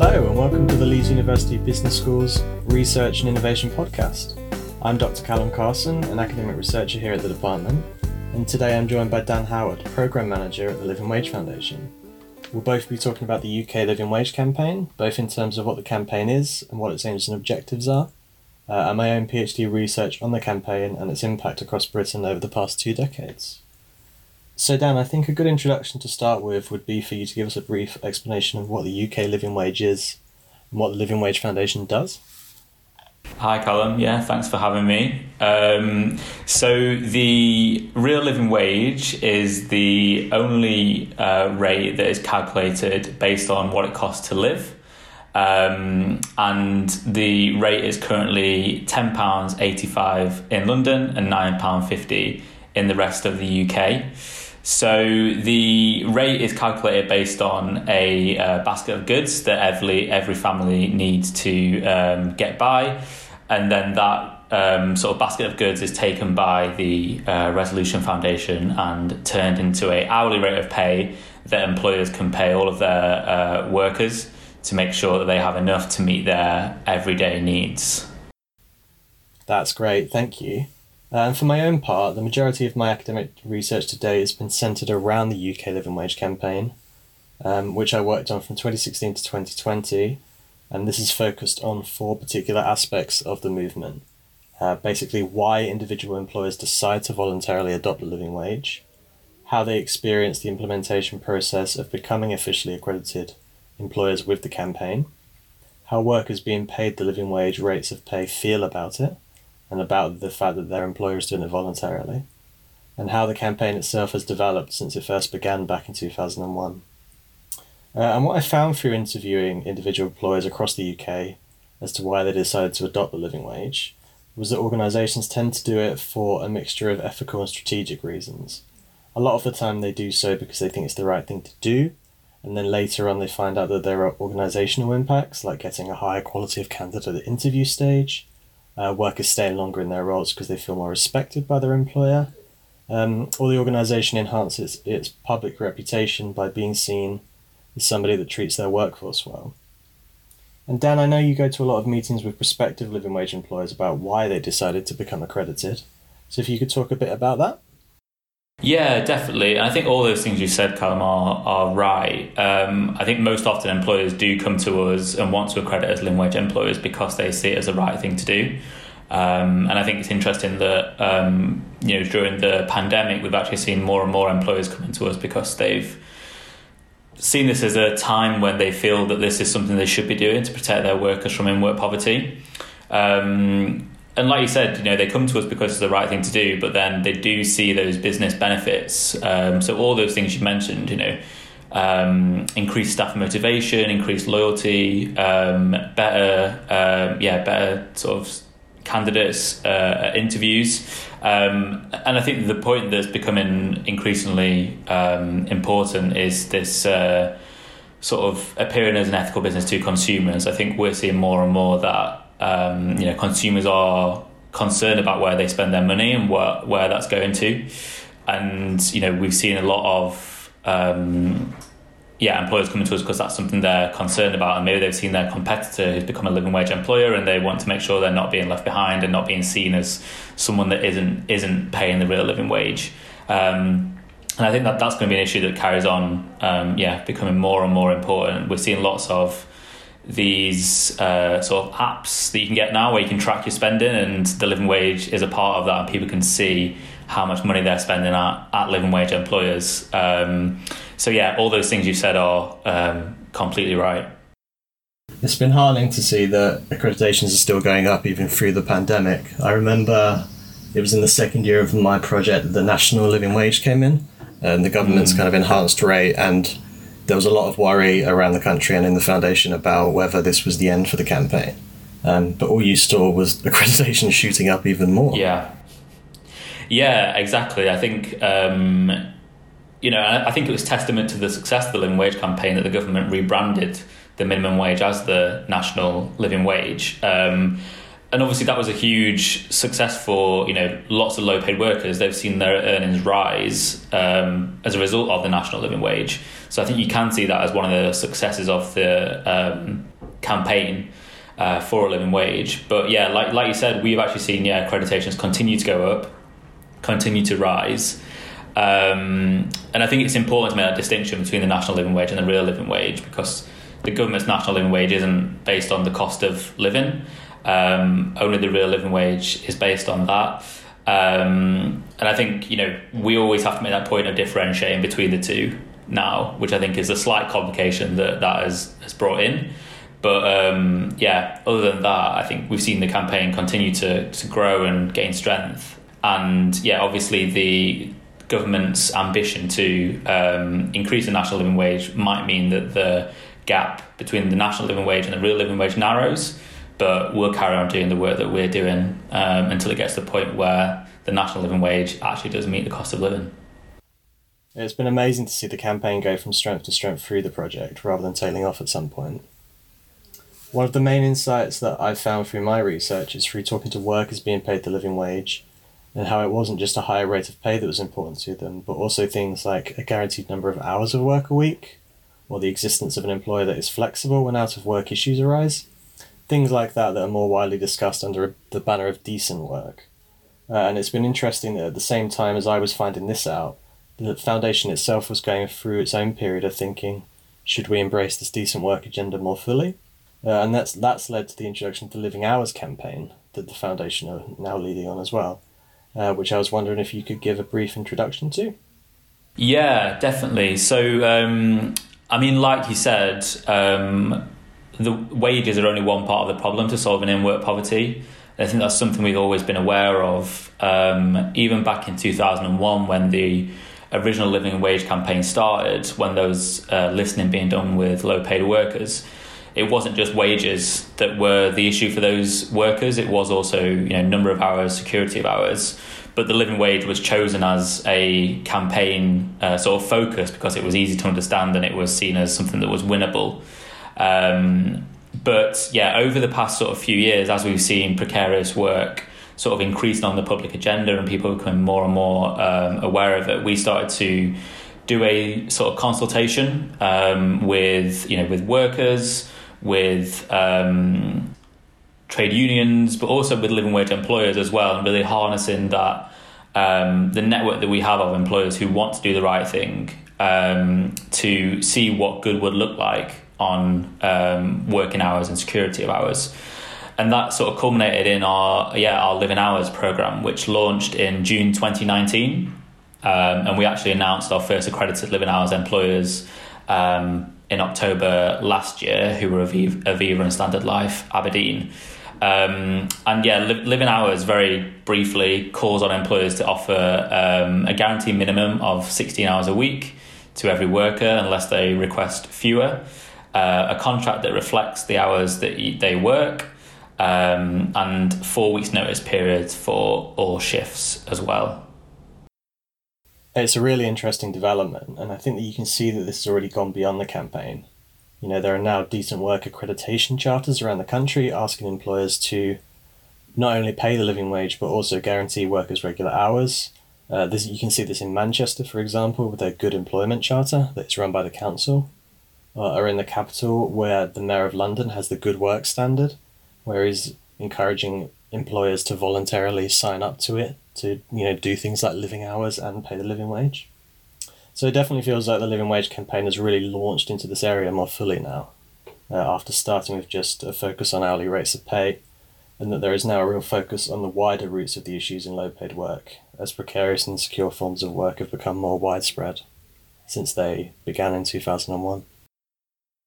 Hello, and welcome to the Leeds University Business School's Research and Innovation Podcast. I'm Dr. Callum Carson, an academic researcher here at the department, and today I'm joined by Dan Howard, Programme Manager at the Living Wage Foundation. We'll both be talking about the UK Living Wage campaign, both in terms of what the campaign is and what its aims and objectives are, uh, and my own PhD research on the campaign and its impact across Britain over the past two decades. So, Dan, I think a good introduction to start with would be for you to give us a brief explanation of what the UK living wage is and what the Living Wage Foundation does. Hi, Callum. Yeah, thanks for having me. Um, so, the real living wage is the only uh, rate that is calculated based on what it costs to live. Um, and the rate is currently £10.85 in London and £9.50 in the rest of the UK. So the rate is calculated based on a uh, basket of goods that every every family needs to um, get by, and then that um, sort of basket of goods is taken by the uh, Resolution Foundation and turned into a hourly rate of pay that employers can pay all of their uh, workers to make sure that they have enough to meet their everyday needs. That's great, thank you. Uh, and for my own part, the majority of my academic research today has been centred around the UK Living Wage campaign, um, which I worked on from 2016 to 2020, and this is focused on four particular aspects of the movement. Uh, basically, why individual employers decide to voluntarily adopt the living wage, how they experience the implementation process of becoming officially accredited employers with the campaign, how workers being paid the living wage rates of pay feel about it, and about the fact that their employer is doing it voluntarily, and how the campaign itself has developed since it first began back in 2001. Uh, and what I found through interviewing individual employers across the UK as to why they decided to adopt the living wage was that organisations tend to do it for a mixture of ethical and strategic reasons. A lot of the time they do so because they think it's the right thing to do, and then later on they find out that there are organisational impacts like getting a higher quality of candidate at the interview stage, uh, workers staying longer in their roles because they feel more respected by their employer, um, or the organisation enhances its public reputation by being seen as somebody that treats their workforce well. And Dan, I know you go to a lot of meetings with prospective living wage employers about why they decided to become accredited. So if you could talk a bit about that. Yeah, definitely. And I think all those things you said, Callum, are, are right. Um, I think most often employers do come to us and want to accredit as living wage employers because they see it as the right thing to do. Um, and I think it's interesting that um, you know during the pandemic we've actually seen more and more employers coming to us because they've seen this as a time when they feel that this is something they should be doing to protect their workers from in work poverty. Um, and like you said, you know, they come to us because it's the right thing to do, but then they do see those business benefits. Um, so all those things you mentioned, you know, um, increased staff motivation, increased loyalty, um, better, um, yeah, better sort of candidates uh, interviews. Um, and I think the point that's becoming increasingly um, important is this uh, sort of appearing as an ethical business to consumers. I think we're seeing more and more that um, you know consumers are concerned about where they spend their money and where where that's going to, and you know we've seen a lot of um, yeah employers coming to us because that's something they're concerned about, and maybe they've seen their competitor who's become a living wage employer, and they want to make sure they're not being left behind and not being seen as someone that isn't isn't paying the real living wage. Um, and I think that that's going to be an issue that carries on, um, yeah, becoming more and more important. We're seeing lots of these uh, sort of apps that you can get now where you can track your spending and the living wage is a part of that and people can see how much money they're spending at, at living wage employers. Um, so yeah all those things you said are um, completely right. It's been heartening to see that accreditations are still going up even through the pandemic. I remember it was in the second year of my project that the national living wage came in and the government's mm. kind of enhanced rate and there was a lot of worry around the country and in the foundation about whether this was the end for the campaign. Um, but all you saw was accreditation shooting up even more. Yeah. Yeah, exactly. I think, um, you know, I think it was testament to the success of the living wage campaign that the government rebranded the minimum wage as the national living wage. Um, and obviously that was a huge success for you know lots of low paid workers. They've seen their earnings rise um, as a result of the national living wage. So I think you can see that as one of the successes of the um, campaign uh, for a living wage. But yeah, like like you said, we've actually seen yeah accreditations continue to go up, continue to rise. Um, and I think it's important to make that distinction between the national living wage and the real living wage because the government's national living wage isn't based on the cost of living. Um, only the real living wage is based on that. Um, and I think, you know, we always have to make that point of differentiating between the two now, which I think is a slight complication that that has, has brought in. But um, yeah, other than that, I think we've seen the campaign continue to, to grow and gain strength. And yeah, obviously the government's ambition to um, increase the national living wage might mean that the gap between the national living wage and the real living wage narrows. But we'll carry on doing the work that we're doing um, until it gets to the point where the national living wage actually does meet the cost of living. It's been amazing to see the campaign go from strength to strength through the project rather than tailing off at some point. One of the main insights that I've found through my research is through talking to workers being paid the living wage and how it wasn't just a higher rate of pay that was important to them, but also things like a guaranteed number of hours of work a week, or the existence of an employer that is flexible when out of work issues arise. Things like that that are more widely discussed under the banner of decent work. Uh, and it's been interesting that at the same time as I was finding this out, the foundation itself was going through its own period of thinking should we embrace this decent work agenda more fully? Uh, and that's that's led to the introduction of the Living Hours campaign that the foundation are now leading on as well, uh, which I was wondering if you could give a brief introduction to. Yeah, definitely. So, um, I mean, like you said, um, the wages are only one part of the problem to solving in work poverty. I think that's something we've always been aware of. Um, even back in 2001, when the original living wage campaign started, when there was uh, listening being done with low paid workers, it wasn't just wages that were the issue for those workers. It was also you know number of hours, security of hours. But the living wage was chosen as a campaign uh, sort of focus because it was easy to understand and it was seen as something that was winnable. Um, but yeah, over the past sort of few years, as we've seen precarious work sort of increasing on the public agenda and people becoming more and more um, aware of it, we started to do a sort of consultation um, with you know with workers with um, trade unions, but also with living wage employers as well, and really harnessing that um, the network that we have of employers who want to do the right thing um, to see what good would look like on um, working hours and security of hours. And that sort of culminated in our yeah our living hours program, which launched in June 2019, um, and we actually announced our first accredited living hours employers um, in October last year, who were Aviva, Aviva and Standard Life Aberdeen. Um, and yeah, li- living hours very briefly calls on employers to offer um, a guaranteed minimum of 16 hours a week to every worker unless they request fewer, uh, a contract that reflects the hours that they work, um, and four weeks' notice periods for all shifts as well it's a really interesting development, and I think that you can see that this has already gone beyond the campaign. You know, there are now decent work accreditation charters around the country asking employers to not only pay the living wage but also guarantee workers regular hours. Uh, this you can see this in Manchester, for example, with their Good Employment Charter that's run by the council, uh, or in the capital where the Mayor of London has the Good Work Standard, where he's encouraging employers to voluntarily sign up to it to you know do things like living hours and pay the living wage. So it definitely feels like the living wage campaign has really launched into this area more fully now, uh, after starting with just a focus on hourly rates of pay, and that there is now a real focus on the wider roots of the issues in low paid work, as precarious and insecure forms of work have become more widespread since they began in 2001.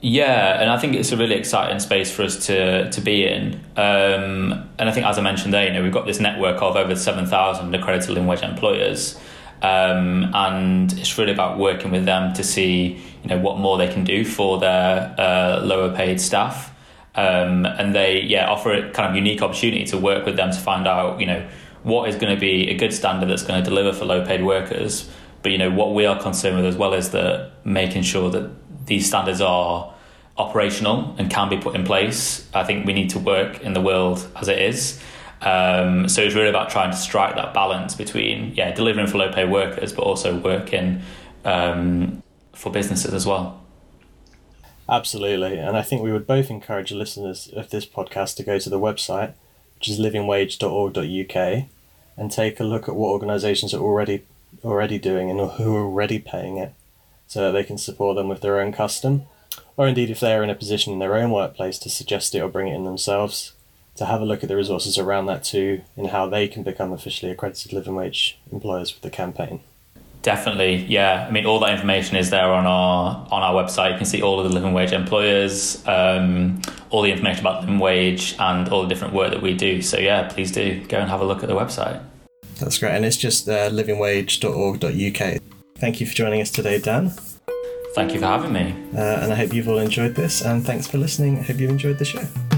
Yeah, and I think it's a really exciting space for us to to be in. Um, and I think, as I mentioned there, you know, we've got this network of over seven thousand accredited living wage employers, um, and it's really about working with them to see, you know, what more they can do for their uh, lower paid staff. Um, and they, yeah, offer a kind of unique opportunity to work with them to find out, you know, what is going to be a good standard that's going to deliver for low paid workers. But you know, what we are concerned with as well is that making sure that these standards are operational and can be put in place. I think we need to work in the world as it is. Um, so it's really about trying to strike that balance between yeah delivering for low pay workers, but also working um, for businesses as well. Absolutely, and I think we would both encourage listeners of this podcast to go to the website, which is livingwage.org.uk, and take a look at what organisations are already already doing and who are already paying it, so that they can support them with their own custom, or indeed if they are in a position in their own workplace to suggest it or bring it in themselves to have a look at the resources around that too and how they can become officially accredited living wage employers with the campaign. Definitely, yeah. I mean, all that information is there on our on our website. You can see all of the living wage employers, um, all the information about living wage, and all the different work that we do. So yeah, please do go and have a look at the website. That's great, and it's just uh, livingwage.org.uk. Thank you for joining us today, Dan. Thank you for having me. Uh, and I hope you've all enjoyed this, and thanks for listening. I hope you've enjoyed the show.